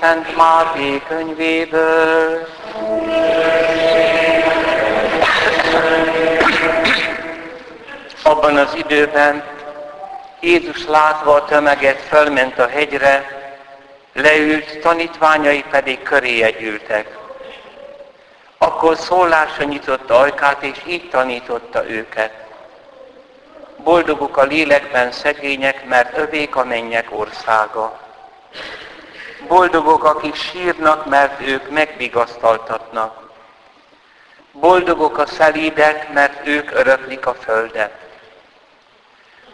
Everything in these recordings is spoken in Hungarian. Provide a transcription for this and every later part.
Szent Máté könyvéből. Abban az időben Jézus látva a tömeget fölment a hegyre, leült, tanítványai pedig köréje gyűltek. Akkor szólásra nyitotta ajkát, és így tanította őket. Boldogok a lélekben szegények, mert övék a mennyek országa. Boldogok, akik sírnak, mert ők megvigasztaltatnak. Boldogok a szelídek, mert ők öröklik a földet.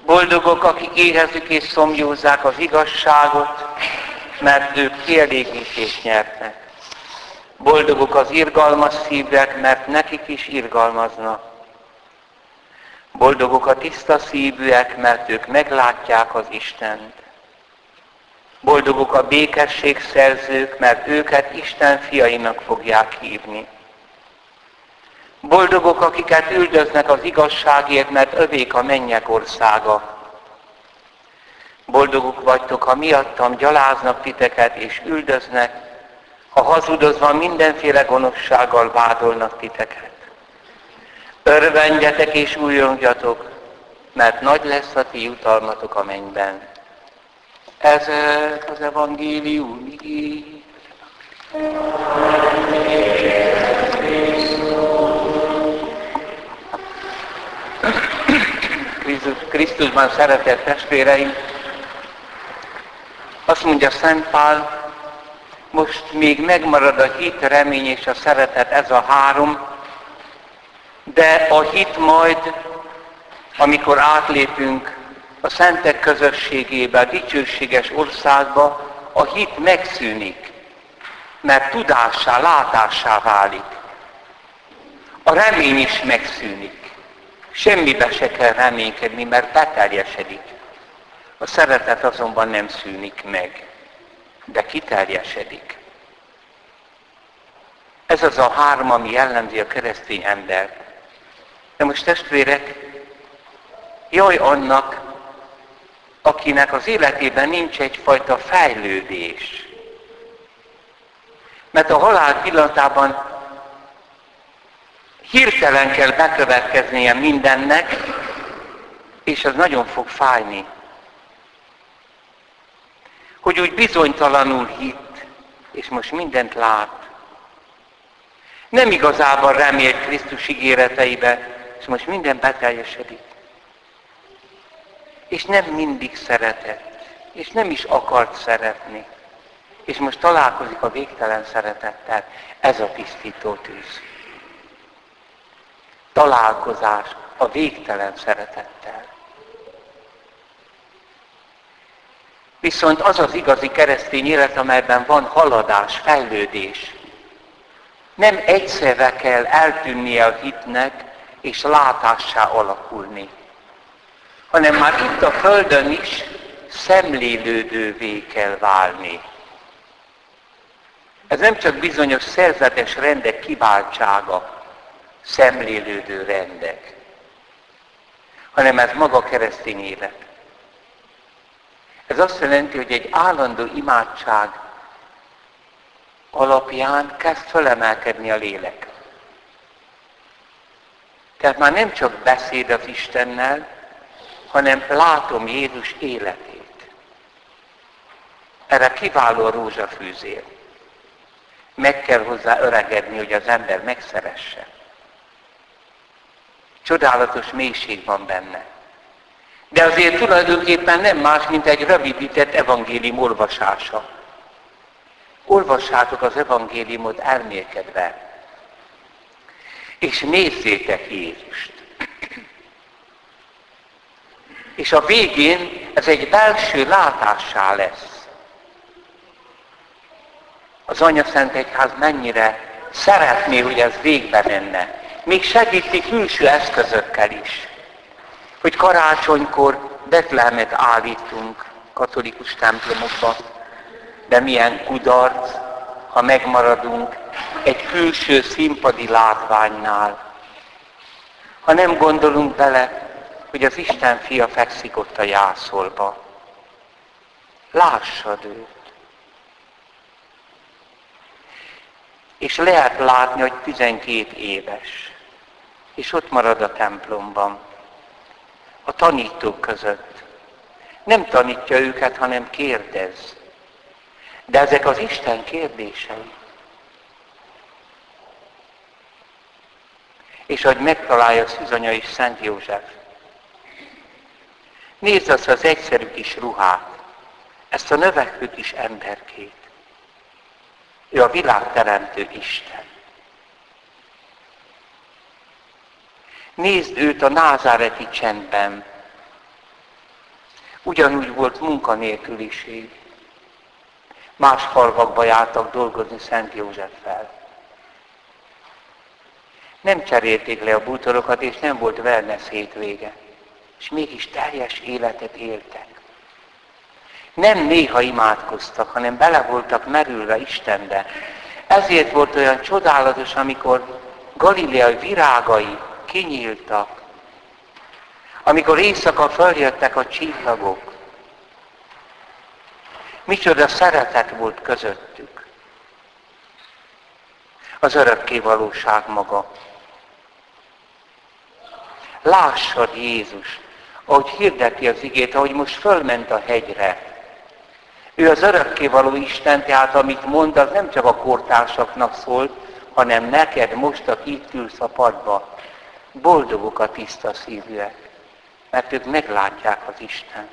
Boldogok, akik éhezik és szomjózzák az igazságot, mert ők kielégítést nyertek. Boldogok az irgalmas szívek, mert nekik is irgalmaznak. Boldogok a tiszta szívűek, mert ők meglátják az Istent. Boldogok a békesség szerzők, mert őket Isten fiainak fogják hívni. Boldogok, akiket üldöznek az igazságért, mert övék a mennyek országa. Boldogok vagytok, ha miattam gyaláznak titeket és üldöznek, ha hazudozva mindenféle gonoszsággal vádolnak titeket. Örvendjetek és újongjatok, mert nagy lesz a ti jutalmatok a mennyben. Ez az evangélium igény. Krisztusban szeretett testvéreim, azt mondja Szent Pál, most még megmarad a hit, remény és a szeretet, ez a három, de a hit majd, amikor átlépünk a szentek közösségébe, a dicsőséges országba, a hit megszűnik, mert tudássá, látássá válik. A remény is megszűnik. Semmibe se kell reménykedni, mert beteljesedik. A szeretet azonban nem szűnik meg, de kiterjesedik. Ez az a három, ami jellemzi a keresztény embert. De most testvérek, jaj annak, akinek az életében nincs egyfajta fejlődés. Mert a halál pillanatában hirtelen kell bekövetkeznie mindennek, és az nagyon fog fájni hogy úgy bizonytalanul hitt, és most mindent lát. Nem igazában remélt Krisztus ígéreteibe, és most minden beteljesedik. És nem mindig szeretett, és nem is akart szeretni. És most találkozik a végtelen szeretettel. Ez a tisztító tűz. Találkozás a végtelen szeretettel. Viszont az az igazi keresztény élet, amelyben van haladás, fejlődés. Nem egyszerre kell eltűnnie a hitnek, és látássá alakulni, hanem már itt a Földön is szemlélődővé kell válni. Ez nem csak bizonyos szerzetes rendek kiváltsága, szemlélődő rendek, hanem ez maga keresztény élet. Ez azt jelenti, hogy egy állandó imádság alapján kezd fölemelkedni a lélek. Tehát már nem csak beszéd az Istennel, hanem látom Jézus életét. Erre kiváló rózsafűzér. Meg kell hozzá öregedni, hogy az ember megszeresse. Csodálatos mélység van benne. De azért tulajdonképpen nem más, mint egy rövidített evangélium olvasása. Olvassátok az evangéliumot elmélkedve, és nézzétek Jézust. És a végén ez egy belső látássá lesz. Az Anya Szent Egyház mennyire szeretné, hogy ez végbe menne. Még segíti külső eszközökkel is hogy karácsonykor Betlehemet állítunk katolikus templomokba, de milyen kudarc, ha megmaradunk egy külső színpadi látványnál. Ha nem gondolunk bele, hogy az Isten fia fekszik ott a jászolba. Lássad őt. És lehet látni, hogy 12 éves. És ott marad a templomban. A tanítók között. Nem tanítja őket, hanem kérdez. De ezek az Isten kérdései. És hogy megtalálja Szűzanya és Szent József. Nézd azt az egyszerű kis ruhát, ezt a növekvő kis emberkét. Ő a világteremtő Isten. Nézd őt a názáreti csendben. Ugyanúgy volt munkanélküliség. Más falvakba jártak dolgozni Szent Józseffel. Nem cserélték le a bútorokat, és nem volt wellness hétvége. És mégis teljes életet éltek. Nem néha imádkoztak, hanem bele voltak merülve Istenbe. Ezért volt olyan csodálatos, amikor Galileai virágai kinyíltak, amikor éjszaka följöttek a csillagok. Micsoda szeretet volt közöttük. Az örökké valóság maga. Lássad Jézus, ahogy hirdeti az igét, ahogy most fölment a hegyre. Ő az örökkévaló Isten, tehát amit mond, az nem csak a kortársaknak szólt, hanem neked most, aki itt ülsz a padba. Boldogok a tiszta szívűek, mert ők meglátják az Istent.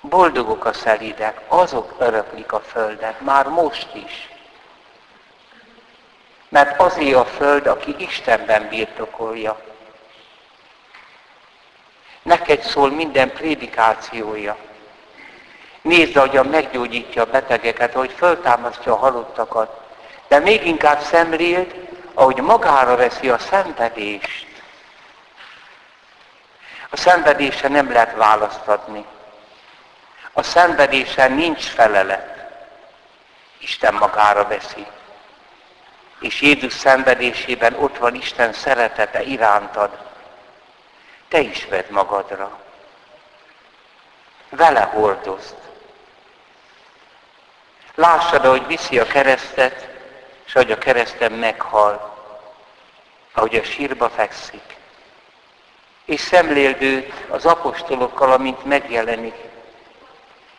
Boldogok a szelídek, azok öröklik a földet, már most is. Mert azért a föld, aki Istenben birtokolja. Neked szól minden prédikációja. Nézd, ahogyan meggyógyítja a betegeket, ahogy föltámasztja a halottakat. De még inkább szemléld, ahogy magára veszi a szenvedést. A szenvedése nem lehet választ adni. A szenvedésen nincs felelet. Isten magára veszi. És Jézus szenvedésében ott van Isten szeretete irántad. Te is vedd magadra. Vele hordozd. Lássad, ahogy viszi a keresztet, és ahogy a kereszten meghal, ahogy a sírba fekszik. És szemléld őt az apostolokkal, amint megjelenik,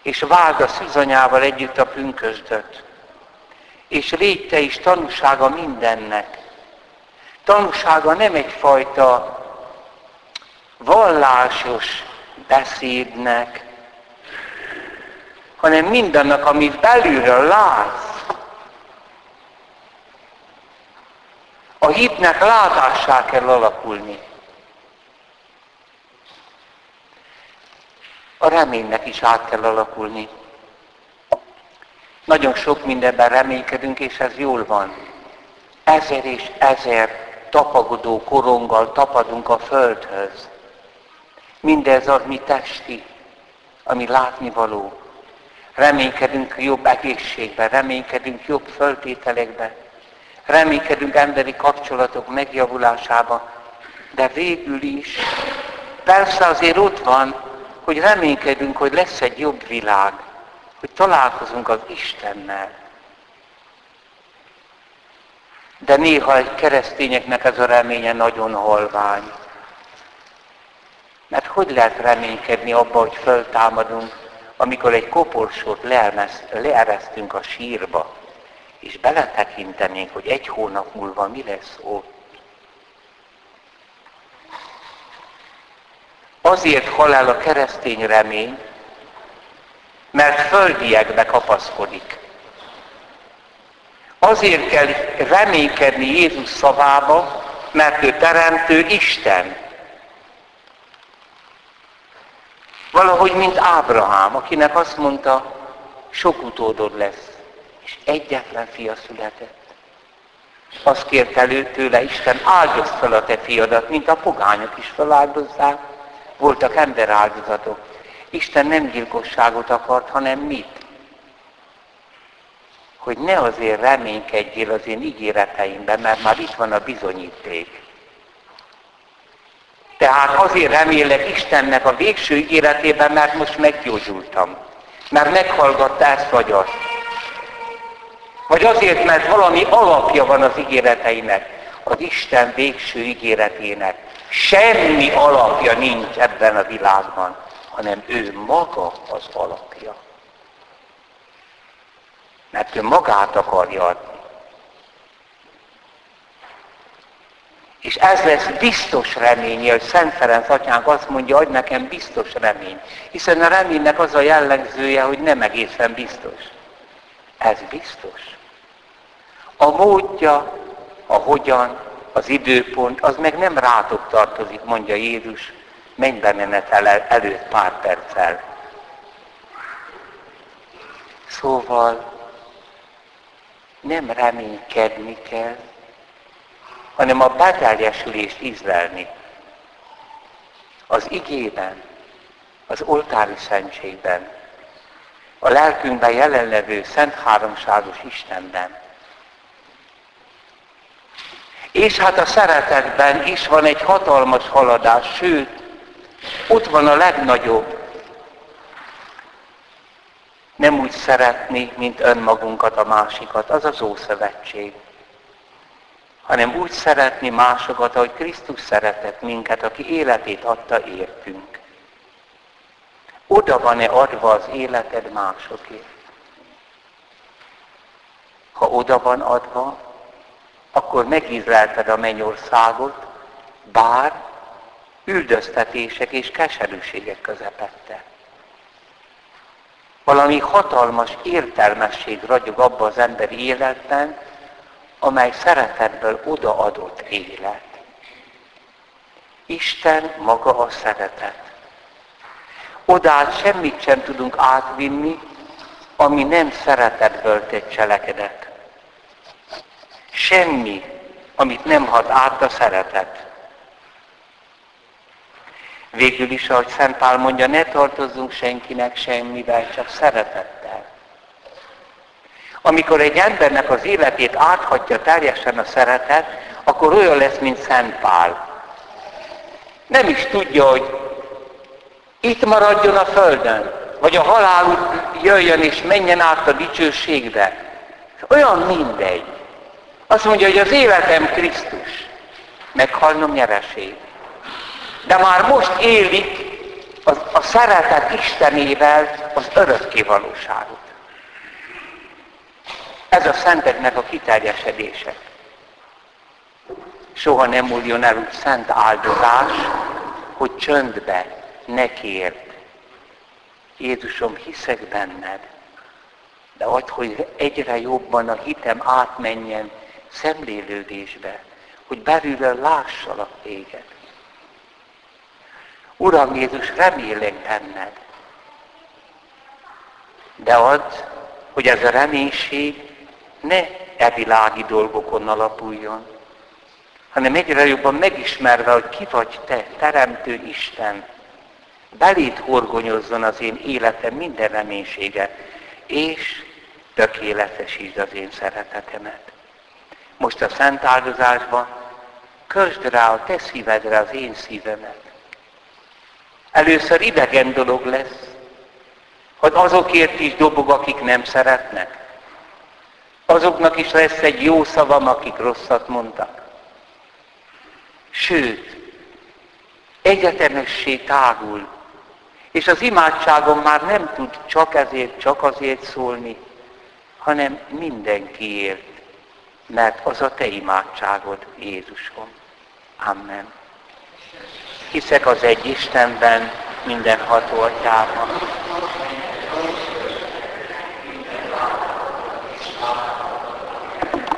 és váld a szűzanyával együtt a pünkösdöt. És légy te is tanúsága mindennek. Tanúsága nem egyfajta vallásos beszédnek, hanem mindannak, amit belülről látsz. A hitnek látássá kell alakulni. A reménynek is át kell alakulni. Nagyon sok mindenben reménykedünk, és ez jól van. Ezer és ezer tapagodó koronggal tapadunk a földhöz. Mindez az mi testi, ami látnivaló. Reménykedünk jobb egészségben, reménykedünk jobb föltételekben, reménykedünk emberi kapcsolatok megjavulásába, de végül is persze azért ott van, hogy reménykedünk, hogy lesz egy jobb világ, hogy találkozunk az Istennel. De néha egy keresztényeknek ez a reménye nagyon halvány. Mert hogy lehet reménykedni abba, hogy föltámadunk, amikor egy koporsót leeresztünk a sírba, és beletekintenénk, hogy egy hónap múlva mi lesz ott. Azért hal el a keresztény remény, mert földiekbe kapaszkodik. Azért kell reménykedni Jézus szavába, mert ő teremtő Isten. Valahogy, mint Ábrahám, akinek azt mondta, sok utódod lesz, és egyetlen fia született. Azt kért elő tőle Isten, áldozd fel a te fiadat, mint a pogányok is feláldozzák. Voltak emberáldozatok. Isten nem gyilkosságot akart, hanem mit? Hogy ne azért reménykedjél az én ígéreteimben, mert már itt van a bizonyíték. Tehát azért remélek Istennek a végső ígéretében, mert most meggyógyultam. Mert meghallgatta ezt vagy azt. Vagy azért, mert valami alapja van az ígéreteinek, az Isten végső ígéretének. Semmi alapja nincs ebben a világban, hanem ő maga az alapja. Mert ő magát akarja adni. És ez lesz biztos remény, hogy Szent Ferenc atyánk azt mondja, hogy nekem biztos remény. Hiszen a reménynek az a jellemzője, hogy nem egészen biztos. Ez biztos. A módja, a hogyan, az időpont, az meg nem rátok tartozik, mondja Jézus, mennybe menet el, előtt pár perccel. Szóval nem reménykedni kell, hanem a beteljesülést ízlelni. Az igében, az oltári szentségben, a lelkünkben jelenlevő Szent Háromságos Istenben. És hát a szeretetben is van egy hatalmas haladás, sőt, ott van a legnagyobb. Nem úgy szeretni, mint önmagunkat, a másikat, az az Ószövetség hanem úgy szeretni másokat, ahogy Krisztus szeretett minket, aki életét adta értünk. Oda van-e adva az életed másokért? Ha oda van adva, akkor megízlelted a mennyországot, bár üldöztetések és keserűségek közepette. Valami hatalmas értelmesség ragyog abba az emberi életben, amely szeretetből odaadott élet. Isten maga a szeretet. Odát semmit sem tudunk átvinni, ami nem szeretetből tett cselekedet. Semmi, amit nem hat át a szeretet. Végül is, ahogy Szent Pál mondja, ne tartozzunk senkinek semmivel, csak szeretettel. Amikor egy embernek az életét áthatja teljesen a szeretet, akkor olyan lesz, mint Szent Pál. Nem is tudja, hogy itt maradjon a földön, vagy a halál jöjjön és menjen át a dicsőségbe. Olyan mindegy. Azt mondja, hogy az életem Krisztus, meghalnom nyereség. De már most élik a, a szeretet Istenével az örökké valóságot. Ez a szenteknek a kiterjesedése. Soha nem múljon el úgy szent áldozás, hogy csöndbe ne kért. Jézusom, hiszek benned, de add, hogy egyre jobban a hitem átmenjen szemlélődésbe, hogy belülről lássalak téged. Uram Jézus, remélek benned, de add, hogy ez a reménység ne e világi dolgokon alapuljon, hanem egyre jobban megismerve, hogy ki vagy te, Teremtő Isten, belét horgonyozzon az én életem minden reménysége, és tökéletesítsd az én szeretetemet. Most a szent áldozásban kösd rá a te szívedre az én szívemet. Először idegen dolog lesz, hogy azokért is dobog, akik nem szeretnek. Azoknak is lesz egy jó szavam, akik rosszat mondtak. Sőt, egyetemessé tágul, és az imádságom már nem tud csak ezért, csak azért szólni, hanem mindenkiért, mert az a te imádságod, Jézusom. Amen. Hiszek az egy Istenben, minden atyában,